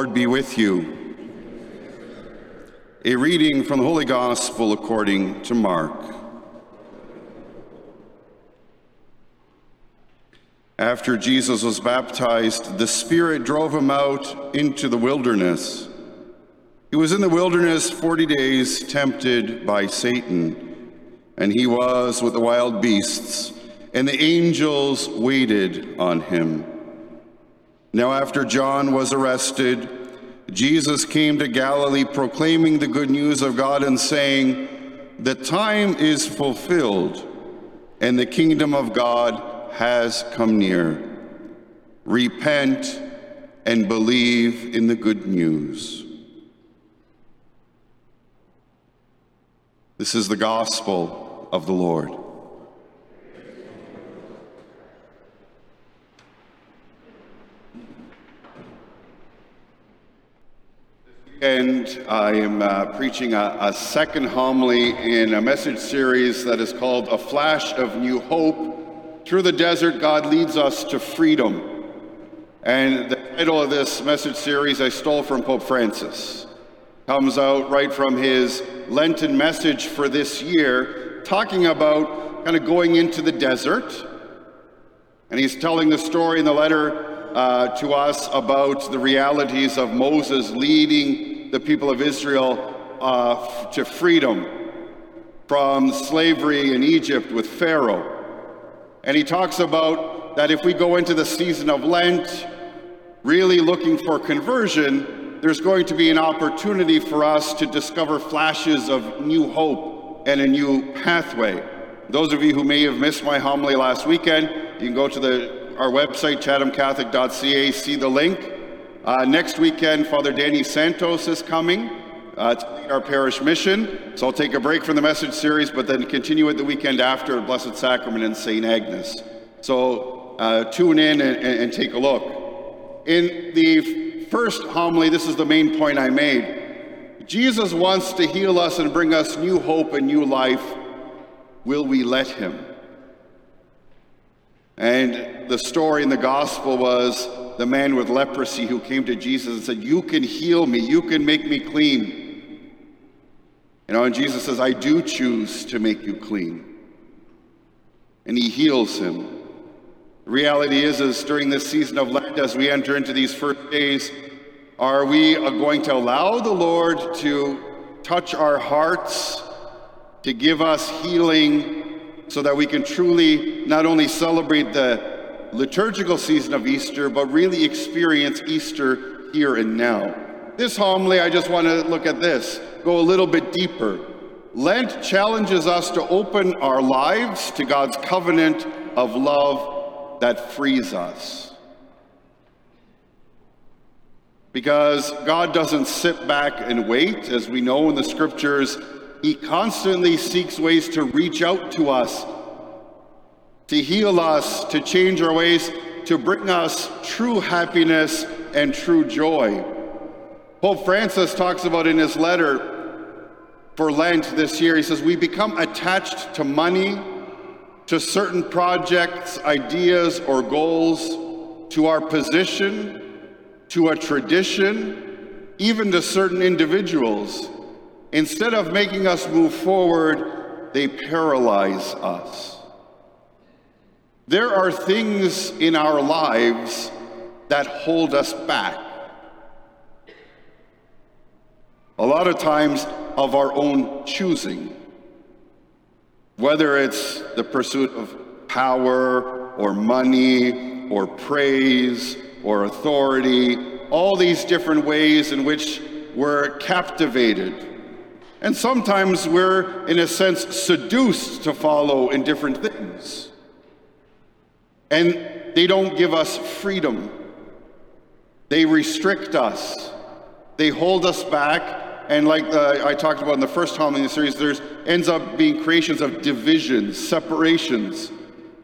Lord be with you. A reading from the Holy Gospel according to Mark. After Jesus was baptized, the Spirit drove him out into the wilderness. He was in the wilderness 40 days, tempted by Satan, and he was with the wild beasts, and the angels waited on him. Now, after John was arrested, Jesus came to Galilee proclaiming the good news of God and saying, The time is fulfilled, and the kingdom of God has come near. Repent and believe in the good news. This is the gospel of the Lord. And I am uh, preaching a, a, second homily in a message series that is called A Flash of New Hope. Through the desert, God leads us to freedom. And the title of this message series I stole from Pope Francis. Comes out right from his Lenten message for this year, talking about kind of going into the desert. And he's telling the story in the letter uh, to us about the realities of Moses leading the people of Israel uh, to freedom from slavery in Egypt with Pharaoh. And he talks about that if we go into the season of Lent, really looking for conversion, there's going to be an opportunity for us to discover flashes of new hope and a new pathway. Those of you who may have missed my homily last weekend, you can go to the our website, chathamcatholic.ca, see the link. Uh, next weekend, Father Danny Santos is coming uh, to lead our parish mission. So I'll take a break from the message series, but then continue it the weekend after Blessed Sacrament in St. Agnes. So uh, tune in and, and take a look. In the first homily, this is the main point I made. Jesus wants to heal us and bring us new hope and new life. Will we let him? And the story in the gospel was the man with leprosy who came to Jesus and said, You can heal me, you can make me clean. You know, and Jesus says, I do choose to make you clean. And he heals him. The reality is, is during this season of Lent, as we enter into these first days, are we going to allow the Lord to touch our hearts, to give us healing so that we can truly not only celebrate the liturgical season of Easter, but really experience Easter here and now. This homily, I just want to look at this, go a little bit deeper. Lent challenges us to open our lives to God's covenant of love that frees us. Because God doesn't sit back and wait, as we know in the scriptures, he constantly seeks ways to reach out to us, to heal us, to change our ways, to bring us true happiness and true joy. Pope Francis talks about in his letter for Lent this year, he says, We become attached to money, to certain projects, ideas, or goals, to our position, to a tradition, even to certain individuals. Instead of making us move forward, they paralyze us. There are things in our lives that hold us back. A lot of times of our own choosing. Whether it's the pursuit of power or money or praise or authority, all these different ways in which we're captivated and sometimes we're, in a sense, seduced to follow in different things. And they don't give us freedom. They restrict us. They hold us back. And like the, I talked about in the first homily in the series, there's ends up being creations of divisions, separations.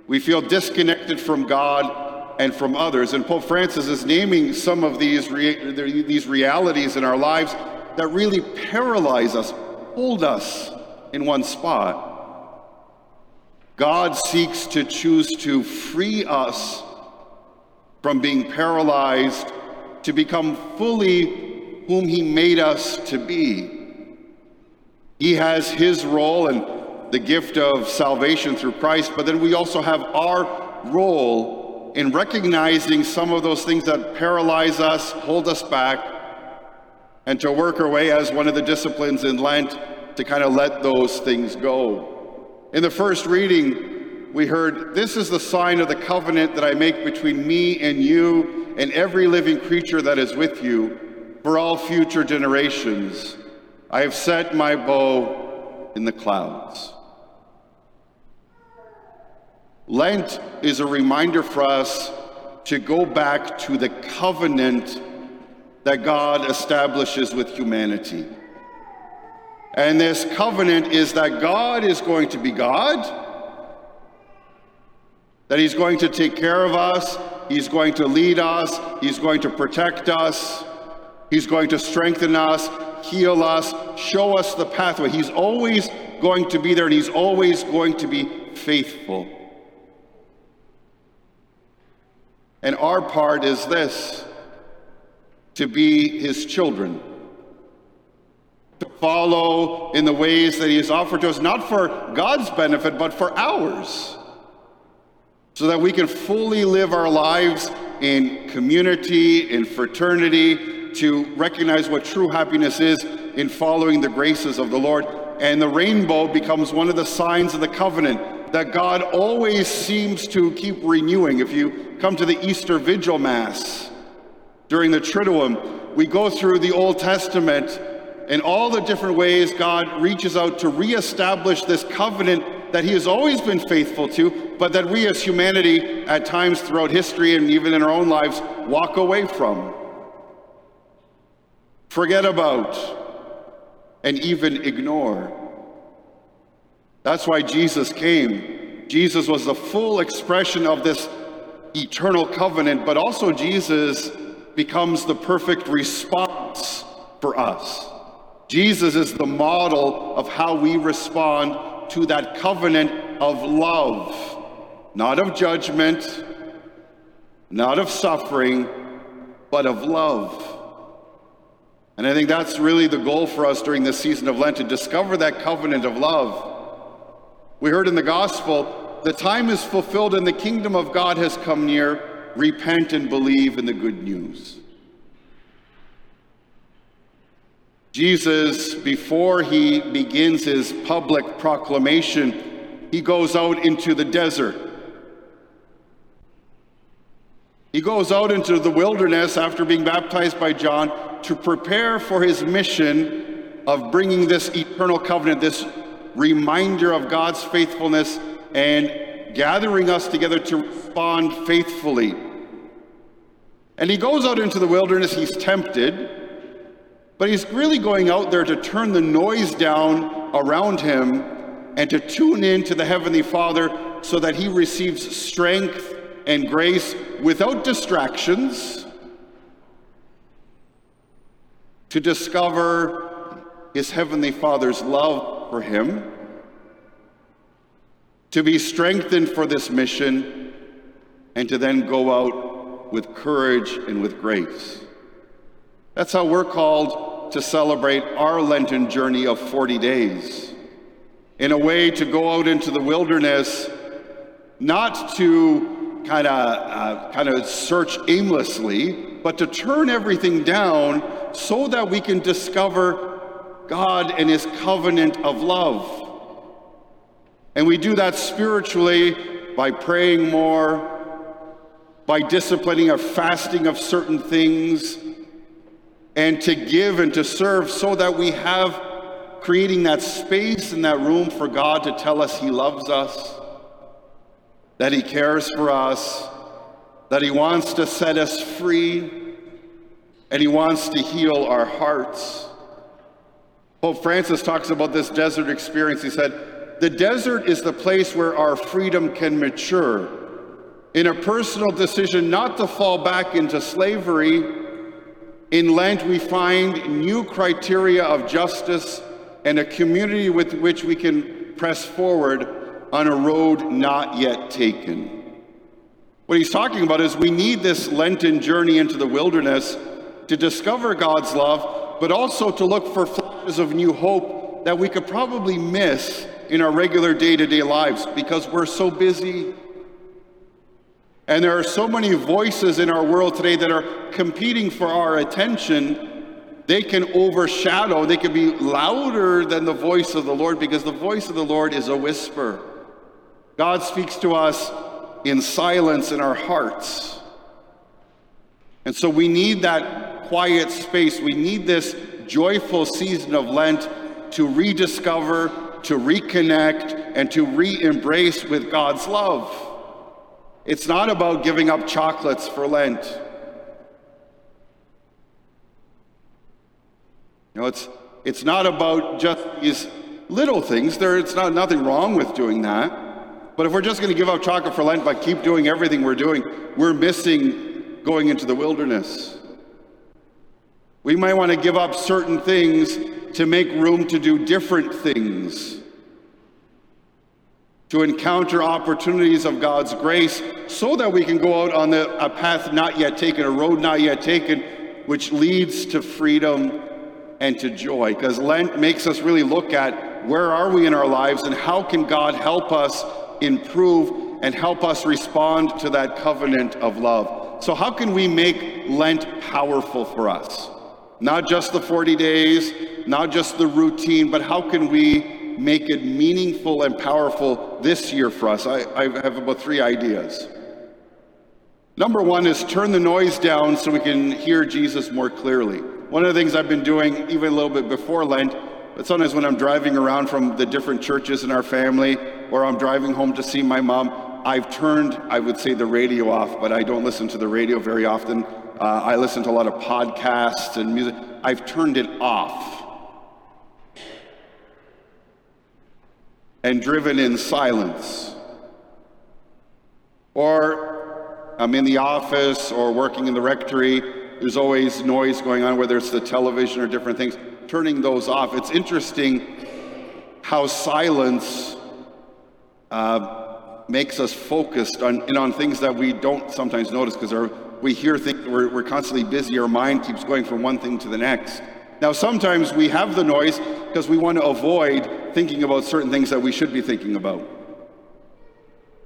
We feel disconnected from God and from others. And Pope Francis is naming some of these, rea- these realities in our lives that really paralyze us, hold us in one spot. God seeks to choose to free us from being paralyzed to become fully whom He made us to be. He has His role and the gift of salvation through Christ, but then we also have our role in recognizing some of those things that paralyze us, hold us back, and to work our way as one of the disciplines in Lent to kind of let those things go. In the first reading, we heard, This is the sign of the covenant that I make between me and you and every living creature that is with you for all future generations. I have set my bow in the clouds. Lent is a reminder for us to go back to the covenant that God establishes with humanity. And this covenant is that God is going to be God, that He's going to take care of us, He's going to lead us, He's going to protect us, He's going to strengthen us, heal us, show us the pathway. He's always going to be there and He's always going to be faithful. And our part is this to be his children, to follow in the ways that he has offered to us, not for God's benefit, but for ours, so that we can fully live our lives in community, in fraternity, to recognize what true happiness is in following the graces of the Lord. And the rainbow becomes one of the signs of the covenant that God always seems to keep renewing. If you come to the Easter Vigil Mass, during the Triduum, we go through the Old Testament and all the different ways God reaches out to reestablish this covenant that He has always been faithful to, but that we as humanity, at times throughout history and even in our own lives, walk away from, forget about, and even ignore. That's why Jesus came. Jesus was the full expression of this eternal covenant, but also Jesus becomes the perfect response for us. Jesus is the model of how we respond to that covenant of love, not of judgment, not of suffering, but of love. And I think that's really the goal for us during this season of Lent to discover that covenant of love. We heard in the gospel, the time is fulfilled and the kingdom of God has come near repent and believe in the good news. Jesus, before he begins his public proclamation, he goes out into the desert. He goes out into the wilderness after being baptized by John to prepare for his mission of bringing this eternal covenant, this reminder of God's faithfulness and gathering us together to respond faithfully. And he goes out into the wilderness, he's tempted, but he's really going out there to turn the noise down around him and to tune in to the Heavenly Father so that he receives strength and grace without distractions to discover his Heavenly Father's love for him to be strengthened for this mission, and to then go out with courage and with grace. That's how we're called to celebrate our Lenten journey of 40 days. In a way, to go out into the wilderness, not to kind of uh, kind of search aimlessly, but to turn everything down so that we can discover God and His covenant of love. And we do that spiritually by praying more, by disciplining our fasting of certain things, and to give and to serve so that we have creating that space and that room for God to tell us He loves us, that He cares for us, that He wants to set us free, and He wants to heal our hearts. Pope Francis talks about this desert experience. He said, the desert is the place where our freedom can mature. In a personal decision not to fall back into slavery, in Lent we find new criteria of justice and a community with which we can press forward on a road not yet taken. What he's talking about is we need this Lenten journey into the wilderness to discover God's love, but also to look for flashes of new hope that we could probably miss in our regular day to day lives because we're so busy. And there are so many voices in our world today that are competing for our attention. They can overshadow, they can be louder than the voice of the Lord because the voice of the Lord is a whisper. God speaks to us in silence in our hearts. And so we need that quiet space. We need this joyful season of Lent to rediscover, to reconnect, and to re embrace with God's love. It's not about giving up chocolates for Lent. You know, it's, it's not about just these little things. There, it's not nothing wrong with doing that. But if we're just going to give up chocolate for Lent but keep doing everything we're doing, we're missing going into the wilderness. We might want to give up certain things to make room to do different things, to encounter opportunities of God's grace so that we can go out on the, a path not yet taken, a road not yet taken, which leads to freedom and to joy. Because Lent makes us really look at where are we in our lives and how can God help us improve and help us respond to that covenant of love. So, how can we make Lent powerful for us? Not just the 40 days, not just the routine, but how can we make it meaningful and powerful this year for us? I, I have about three ideas. Number one is turn the noise down so we can hear Jesus more clearly. One of the things I've been doing, even a little bit before Lent, but sometimes when I'm driving around from the different churches in our family, or I'm driving home to see my mom, I've turned, I would say, the radio off, but I don't listen to the radio very often. Uh, I listen to a lot of podcasts and music. I've turned it off and driven in silence. Or I'm in the office or working in the rectory. There's always noise going on, whether it's the television or different things. Turning those off. It's interesting how silence. Uh, makes us focused on, and on things that we don't sometimes notice because we hear things, we're, we're constantly busy, our mind keeps going from one thing to the next. Now, sometimes we have the noise because we want to avoid thinking about certain things that we should be thinking about.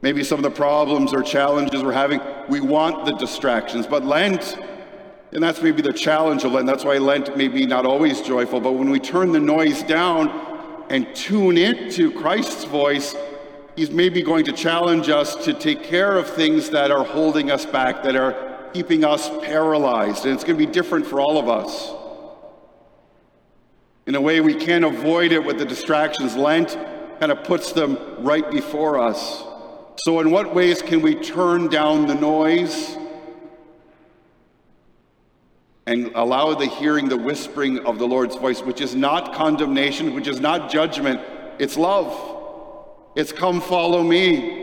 Maybe some of the problems or challenges we're having, we want the distractions. But Lent, and that's maybe the challenge of Lent, that's why Lent may be not always joyful, but when we turn the noise down and tune into Christ's voice, He's maybe going to challenge us to take care of things that are holding us back, that are keeping us paralyzed. And it's going to be different for all of us. In a way, we can't avoid it with the distractions. Lent kind of puts them right before us. So, in what ways can we turn down the noise and allow the hearing, the whispering of the Lord's voice, which is not condemnation, which is not judgment, it's love. It's come follow me.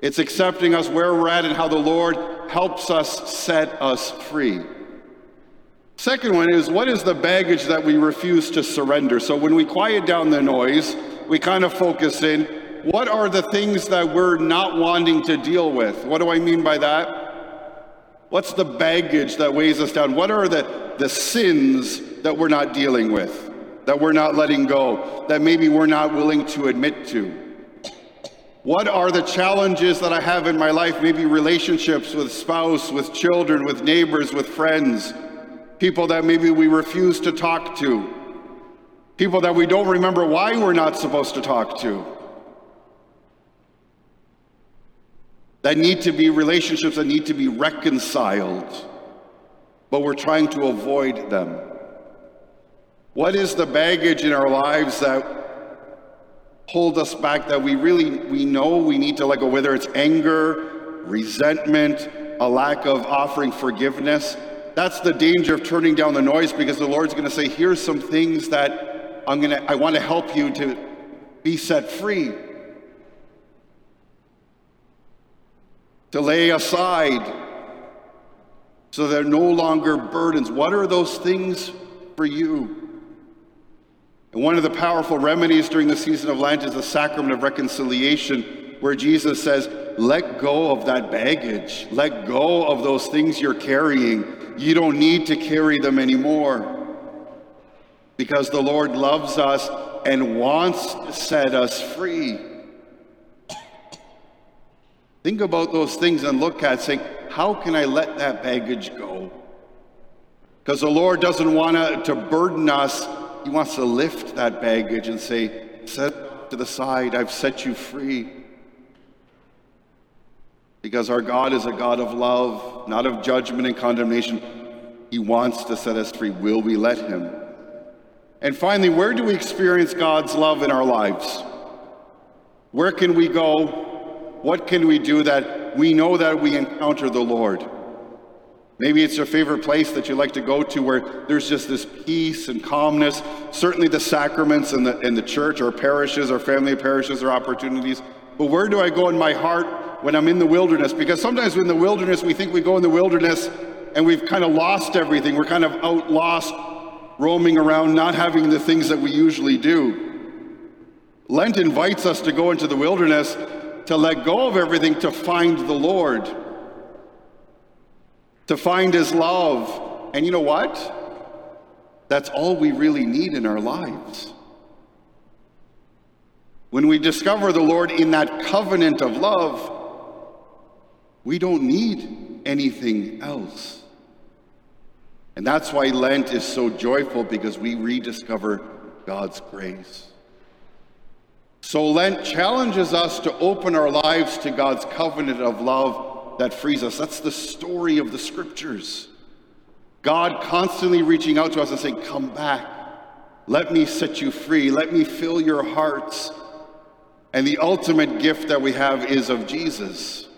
It's accepting us where we're at and how the Lord helps us set us free. Second one is what is the baggage that we refuse to surrender? So when we quiet down the noise, we kind of focus in what are the things that we're not wanting to deal with? What do I mean by that? What's the baggage that weighs us down? What are the, the sins that we're not dealing with? that we're not letting go, that maybe we're not willing to admit to? What are the challenges that I have in my life? Maybe relationships with spouse, with children, with neighbors, with friends, people that maybe we refuse to talk to, people that we don't remember why we're not supposed to talk to. That need to be relationships that need to be reconciled, but we're trying to avoid them. What is the baggage in our lives that hold us back that we really we know we need to let go whether it's anger, resentment, a lack of offering forgiveness. That's the danger of turning down the noise because the Lord's going to say here's some things that I'm going to I want to help you to be set free. To lay aside so they're no longer burdens. What are those things for you? And one of the powerful remedies during the season of Lent is the sacrament of reconciliation, where Jesus says, Let go of that baggage, let go of those things you're carrying, you don't need to carry them anymore. Because the Lord loves us and wants to set us free. Think about those things and look at saying, how can I let that baggage go? Because the Lord doesn't want to burden us. He wants to lift that baggage and say, set to the side, I've set you free. Because our God is a God of love, not of judgment and condemnation. He wants to set us free. Will we let Him? And finally, where do we experience God's love in our lives? Where can we go what can we do that we know that we encounter the Lord? Maybe it's your favorite place that you like to go to where there's just this peace and calmness. Certainly the sacraments and the, in the church or parishes or family parishes are opportunities. But where do I go in my heart when I'm in the wilderness? Because sometimes in the wilderness, we think we go in the wilderness and we've kind of lost everything. We're kind of out lost, roaming around, not having the things that we usually do. Lent invites us to go into the wilderness to let go of everything to find the Lord, to find His love. And you know what? That's all we really need in our lives. When we discover the Lord in that covenant of love, we don't need anything else. And that's why Lent is so joyful because we rediscover God's grace. So Lent challenges us to open our lives to God's covenant of love that frees us. That's the story of the scriptures. God constantly reaching out to us and saying, Come back. Let me set you free. Let me fill your hearts. And the ultimate gift that we have is of Jesus,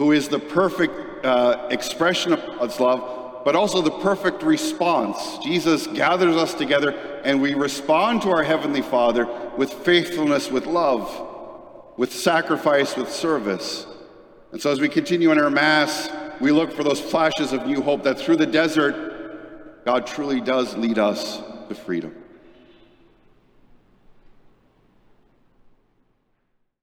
who is the perfect uh, expression of God's love but also the perfect response. Jesus gathers us together and we respond to our Heavenly Father with faithfulness, with love, with sacrifice, with service. And so as we continue in our Mass, we look for those flashes of new hope that through the desert, God truly does lead us to freedom.